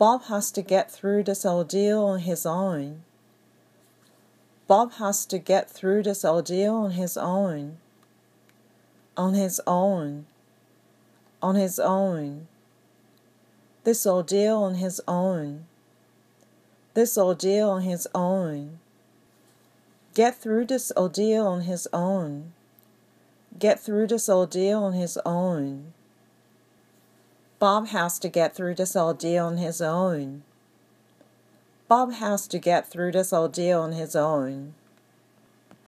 Bob has to get through this ordeal on his own. Bob has to get through this ordeal on his own. On his own. On his own. This ordeal on his own. This ordeal on his own. Get through this ordeal on his own. Get through this ordeal on his own. Bob has to get through this ordeal on his own. Bob has to get through this ordeal on his own.